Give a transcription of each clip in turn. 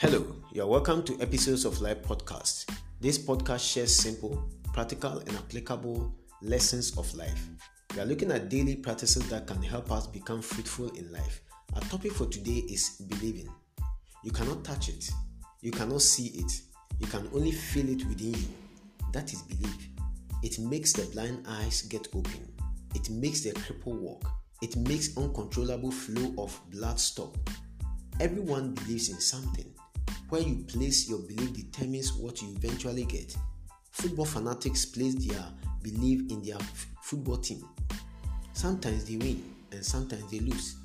Hello, you are welcome to Episodes of Life podcast. This podcast shares simple, practical, and applicable lessons of life. We are looking at daily practices that can help us become fruitful in life. Our topic for today is believing. You cannot touch it, you cannot see it, you can only feel it within you. That is belief. It makes the blind eyes get open, it makes the cripple walk, it makes uncontrollable flow of blood stop. Everyone believes in something. Where you place your belief determines what you eventually get. Football fanatics place their belief in their f- football team. Sometimes they win and sometimes they lose.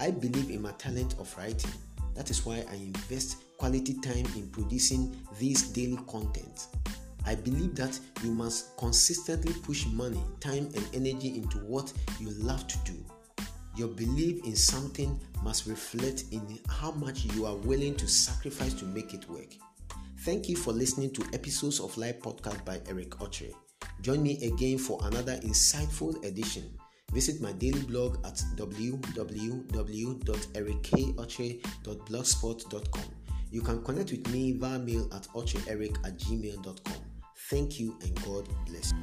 I believe in my talent of writing. That is why I invest quality time in producing this daily content. I believe that you must consistently push money, time, and energy into what you love to do. Your belief in something must reflect in how much you are willing to sacrifice to make it work. Thank you for listening to episodes of Life Podcast by Eric Otchere. Join me again for another insightful edition. Visit my daily blog at www.ericotchere.blogspot.com. You can connect with me via mail at otchereeric at gmail.com. Thank you and God bless you.